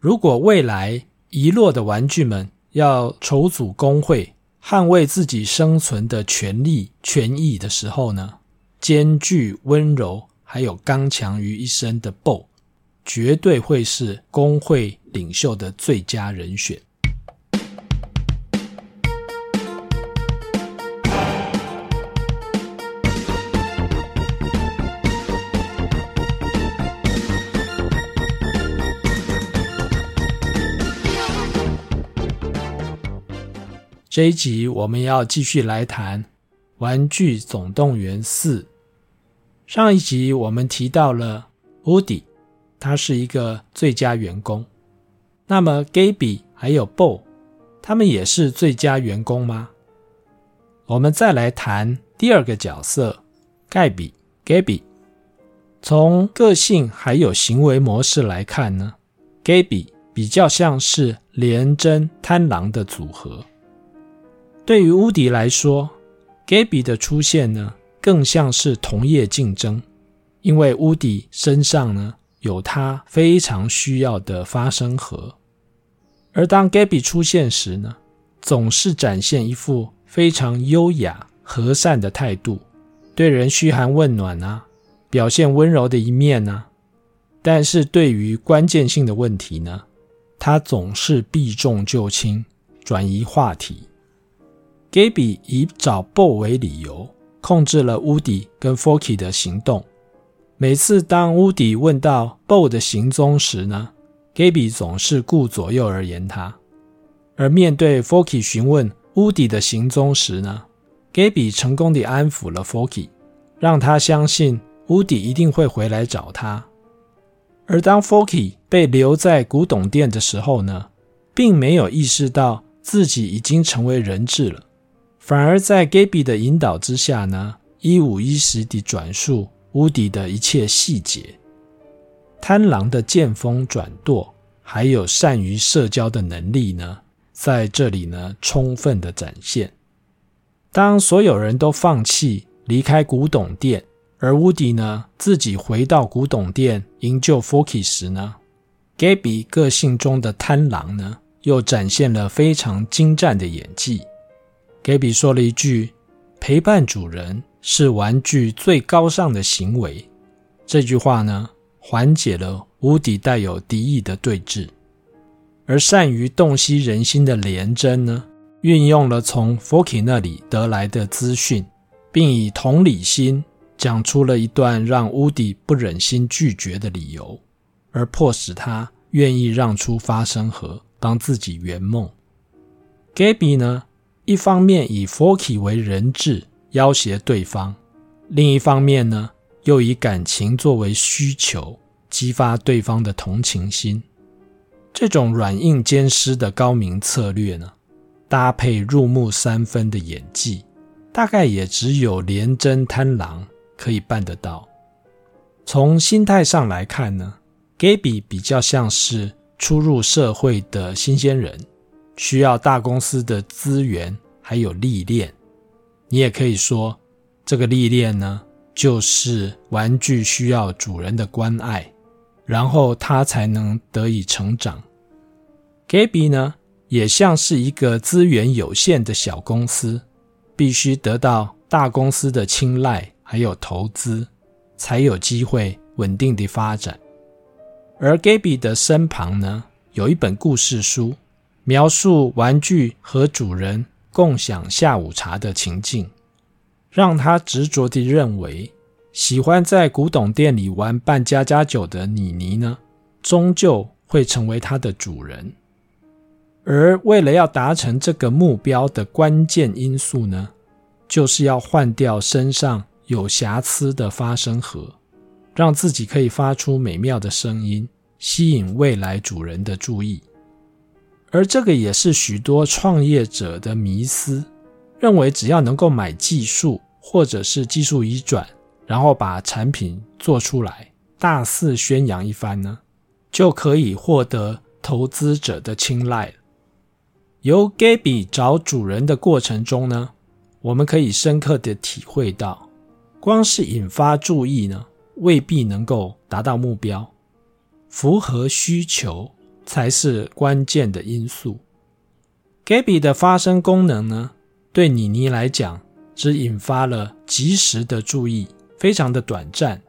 如果未来遗落的玩具们要筹组工会，捍卫自己生存的权利、权益的时候呢，兼具温柔还有刚强于一身的 BO，绝对会是工会领袖的最佳人选。这一集我们要继续来谈《玩具总动员四》。上一集我们提到了 Woody，他是一个最佳员工。那么 Gabby 还有 Bo，他们也是最佳员工吗？我们再来谈第二个角色盖比 Gabby。从个性还有行为模式来看呢，Gabby 比较像是廉贞贪狼的组合。对于乌迪来说，Gaby 的出现呢，更像是同业竞争，因为乌迪身上呢有他非常需要的发声盒，而当 Gaby 出现时呢，总是展现一副非常优雅和善的态度，对人嘘寒问暖啊，表现温柔的一面啊，但是对于关键性的问题呢，他总是避重就轻，转移话题。Gaby 以找 Bo 为理由，控制了 Woody 跟 Forky 的行动。每次当 Woody 问到 Bo 的行踪时呢，Gaby 总是顾左右而言他；而面对 Forky 询问 Woody 的行踪时呢，Gaby 成功地安抚了 Forky，让他相信 Woody 一定会回来找他。而当 Forky 被留在古董店的时候呢，并没有意识到自己已经成为人质了。反而在 Gaby 的引导之下呢，一五一十地转述乌迪的一切细节，贪狼的见风转舵，还有善于社交的能力呢，在这里呢充分的展现。当所有人都放弃离开古董店，而乌迪呢自己回到古董店营救 Forky 时呢，Gaby 个性中的贪狼呢，又展现了非常精湛的演技。Gaby 说了一句：“陪伴主人是玩具最高尚的行为。”这句话呢，缓解了 Woody 带有敌意的对峙。而善于洞悉人心的廉贞呢，运用了从 Forky 那里得来的资讯，并以同理心讲出了一段让乌迪不忍心拒绝的理由，而迫使他愿意让出发声盒当自己圆梦。Gaby 呢？一方面以 Forky 为人质要挟对方，另一方面呢，又以感情作为需求，激发对方的同情心。这种软硬兼施的高明策略呢，搭配入木三分的演技，大概也只有廉贞贪狼可以办得到。从心态上来看呢，Gabby 比较像是初入社会的新鲜人。需要大公司的资源还有历练，你也可以说，这个历练呢，就是玩具需要主人的关爱，然后它才能得以成长。Gaby 呢，也像是一个资源有限的小公司，必须得到大公司的青睐还有投资，才有机会稳定的发展。而 Gaby 的身旁呢，有一本故事书。描述玩具和主人共享下午茶的情境，让他执着地认为，喜欢在古董店里玩扮家家酒的妮妮呢，终究会成为他的主人。而为了要达成这个目标的关键因素呢，就是要换掉身上有瑕疵的发声盒，让自己可以发出美妙的声音，吸引未来主人的注意。而这个也是许多创业者的迷思，认为只要能够买技术或者是技术移转，然后把产品做出来，大肆宣扬一番呢，就可以获得投资者的青睐。由 Gabby 找主人的过程中呢，我们可以深刻的体会到，光是引发注意呢，未必能够达到目标，符合需求。才是关键的因素。Gaby 的发声功能呢，对妮妮来讲，只引发了及时的注意，非常的短暂，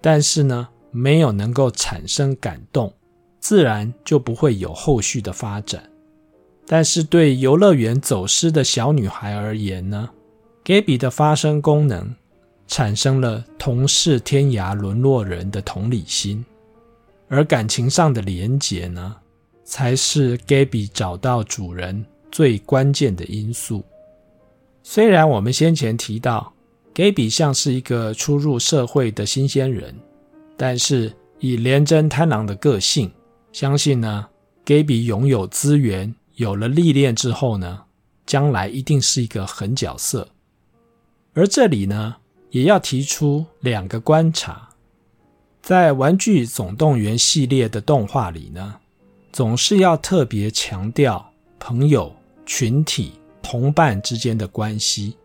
但是呢，没有能够产生感动，自然就不会有后续的发展。但是对游乐园走失的小女孩而言呢，Gaby 的发声功能产生了同是天涯沦落人的同理心。而感情上的连结呢，才是 Gaby 找到主人最关键的因素。虽然我们先前提到 Gaby 像是一个初入社会的新鲜人，但是以廉贞贪狼的个性，相信呢，Gaby 拥有资源，有了历练之后呢，将来一定是一个狠角色。而这里呢，也要提出两个观察。在《玩具总动员》系列的动画里呢，总是要特别强调朋友、群体、同伴之间的关系。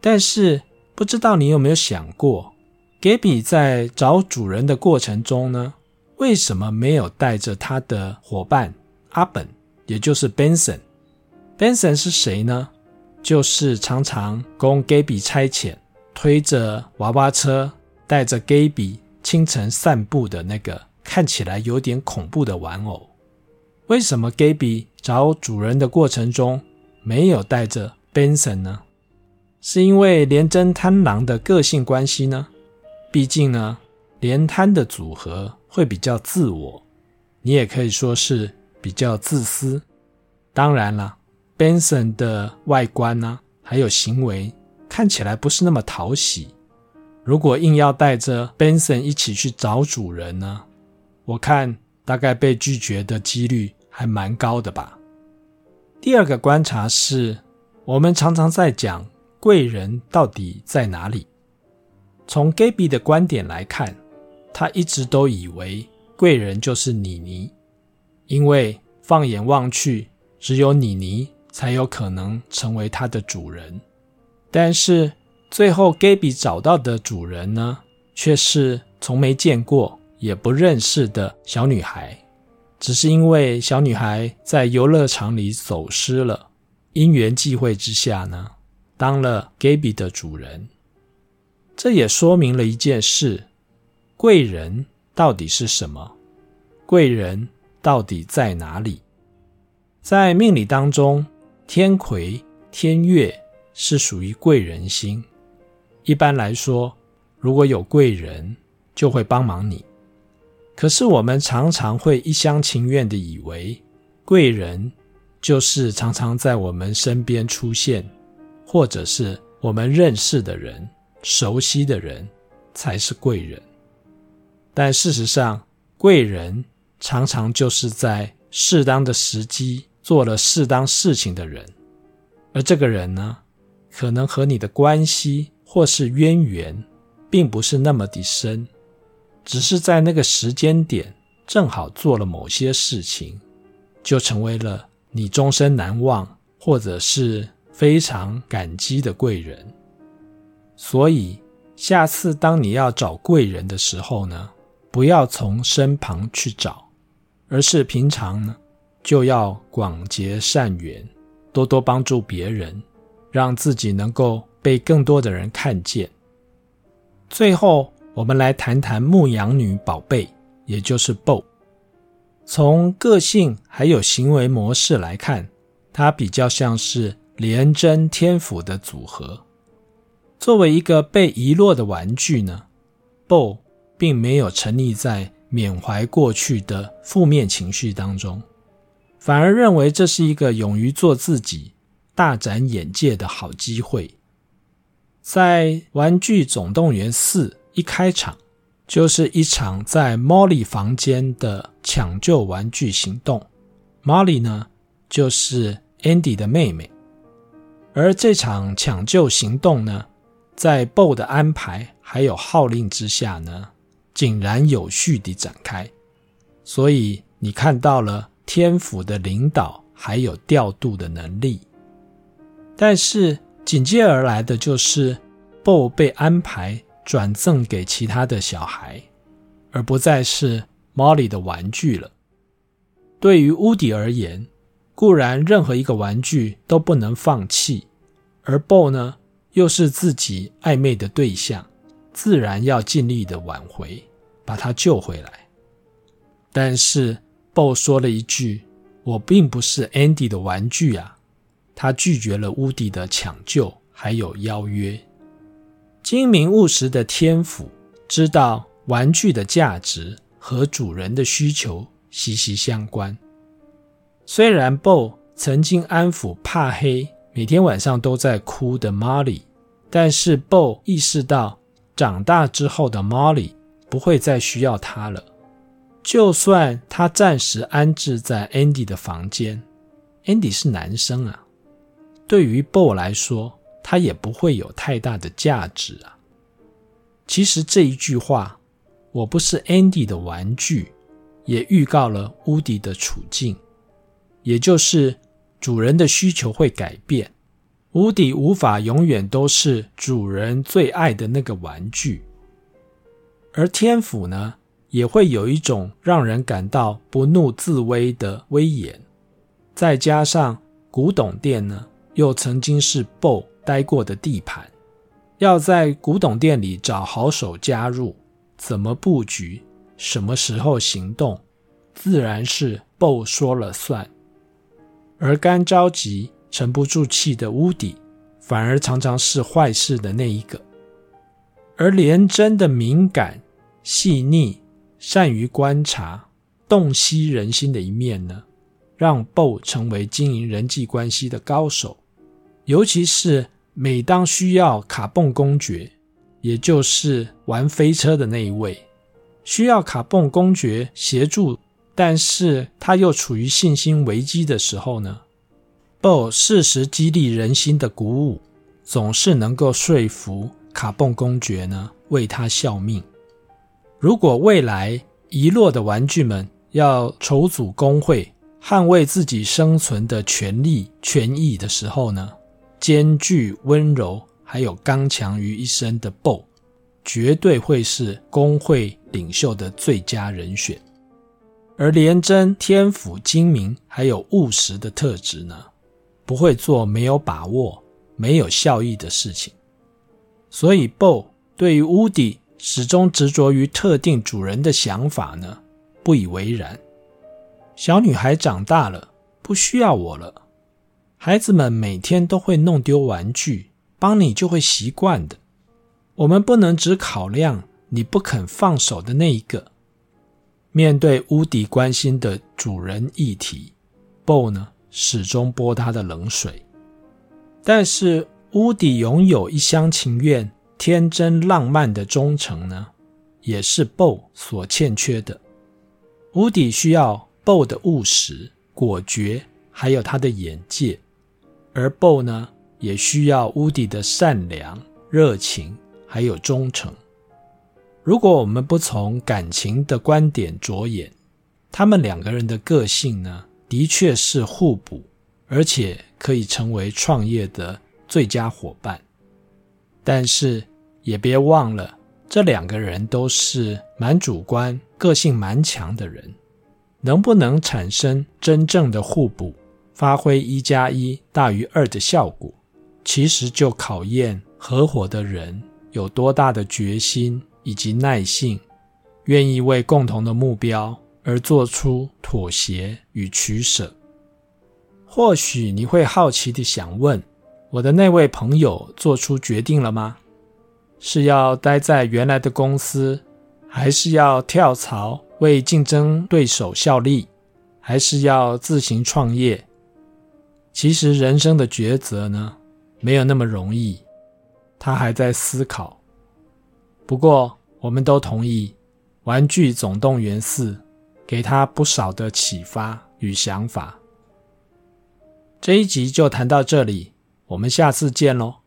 但是，不知道你有没有想过，Gaby 在找主人的过程中呢，为什么没有带着他的伙伴阿本，也就是 Benson？Benson 是谁呢？就是常常供 Gaby 差遣，推着娃娃车，带着 Gaby。清晨散步的那个看起来有点恐怖的玩偶，为什么 Gaby 找主人的过程中没有带着 Benson 呢？是因为廉贞贪狼的个性关系呢？毕竟呢，连贪的组合会比较自我，你也可以说是比较自私。当然了，Benson 的外观呢，还有行为看起来不是那么讨喜。如果硬要带着 Benson 一起去找主人呢？我看大概被拒绝的几率还蛮高的吧。第二个观察是，我们常常在讲贵人到底在哪里。从 Gaby 的观点来看，他一直都以为贵人就是妮妮，因为放眼望去，只有妮妮才有可能成为他的主人。但是，最后，Gaby 找到的主人呢，却是从没见过也不认识的小女孩。只是因为小女孩在游乐场里走失了，因缘际会之下呢，当了 Gaby 的主人。这也说明了一件事：贵人到底是什么？贵人到底在哪里？在命理当中，天魁、天月是属于贵人星。一般来说，如果有贵人，就会帮忙你。可是我们常常会一厢情愿的以为，贵人就是常常在我们身边出现，或者是我们认识的人、熟悉的人才是贵人。但事实上，贵人常常就是在适当的时机做了适当事情的人，而这个人呢，可能和你的关系。或是渊源，并不是那么的深，只是在那个时间点正好做了某些事情，就成为了你终身难忘或者是非常感激的贵人。所以，下次当你要找贵人的时候呢，不要从身旁去找，而是平常呢就要广结善缘，多多帮助别人，让自己能够。被更多的人看见。最后，我们来谈谈牧羊女宝贝，也就是 Bo。从个性还有行为模式来看，它比较像是廉贞天府的组合。作为一个被遗落的玩具呢，Bo 并没有沉溺在缅怀过去的负面情绪当中，反而认为这是一个勇于做自己、大展眼界的好机会。在《玩具总动员4》一开场，就是一场在 Molly 房间的抢救玩具行动。Molly 呢，就是 Andy 的妹妹。而这场抢救行动呢，在 Bo 的安排还有号令之下呢，井然有序地展开。所以你看到了天府的领导还有调度的能力，但是。紧接而来的就是 Bo 被安排转赠给其他的小孩，而不再是 Molly 的玩具了。对于乌迪而言，固然任何一个玩具都不能放弃，而 Bo 呢，又是自己暧昧的对象，自然要尽力的挽回，把他救回来。但是 Bo 说了一句：“我并不是 Andy 的玩具啊。”他拒绝了乌迪的抢救，还有邀约。精明务实的天府知道玩具的价值和主人的需求息息相关。虽然 Bo 曾经安抚怕黑、每天晚上都在哭的 Molly，但是 Bo 意识到长大之后的 Molly 不会再需要他了。就算他暂时安置在 Andy 的房间，Andy 是男生啊。对于 Bo 来说，它也不会有太大的价值啊。其实这一句话，我不是 Andy 的玩具，也预告了乌迪的处境，也就是主人的需求会改变，乌迪无法永远都是主人最爱的那个玩具，而天府呢，也会有一种让人感到不怒自威的威严，再加上古董店呢。又曾经是 Bo 待过的地盘，要在古董店里找好手加入，怎么布局，什么时候行动，自然是 Bo 说了算。而干着急、沉不住气的乌底，反而常常是坏事的那一个。而连真的敏感、细腻、善于观察、洞悉人心的一面呢，让 Bo 成为经营人际关系的高手。尤其是每当需要卡蹦公爵，也就是玩飞车的那一位，需要卡蹦公爵协助，但是他又处于信心危机的时候呢，Bo 适时激励人心的鼓舞，总是能够说服卡蹦公爵呢为他效命。如果未来遗落的玩具们要筹组工会，捍卫自己生存的权利权益的时候呢，兼具温柔还有刚强于一身的 Bo，绝对会是工会领袖的最佳人选。而廉贞、天府、精明还有务实的特质呢，不会做没有把握、没有效益的事情。所以 Bo 对于乌迪始终执着于特定主人的想法呢，不以为然。小女孩长大了，不需要我了。孩子们每天都会弄丢玩具，帮你就会习惯的。我们不能只考量你不肯放手的那一个。面对乌迪关心的主人议题，Bo 呢始终泼他的冷水。但是乌迪拥有一厢情愿、天真浪漫的忠诚呢，也是 Bo 所欠缺的。乌迪需要 Bo 的务实、果决，还有他的眼界。而 Bo 呢，也需要乌迪的善良、热情，还有忠诚。如果我们不从感情的观点着眼，他们两个人的个性呢，的确是互补，而且可以成为创业的最佳伙伴。但是也别忘了，这两个人都是蛮主观、个性蛮强的人，能不能产生真正的互补？发挥一加一大于二的效果，其实就考验合伙的人有多大的决心以及耐性，愿意为共同的目标而做出妥协与取舍。或许你会好奇地想问：我的那位朋友做出决定了吗？是要待在原来的公司，还是要跳槽为竞争对手效力，还是要自行创业？其实人生的抉择呢，没有那么容易。他还在思考。不过，我们都同意，《玩具总动员四》给他不少的启发与想法。这一集就谈到这里，我们下次见喽。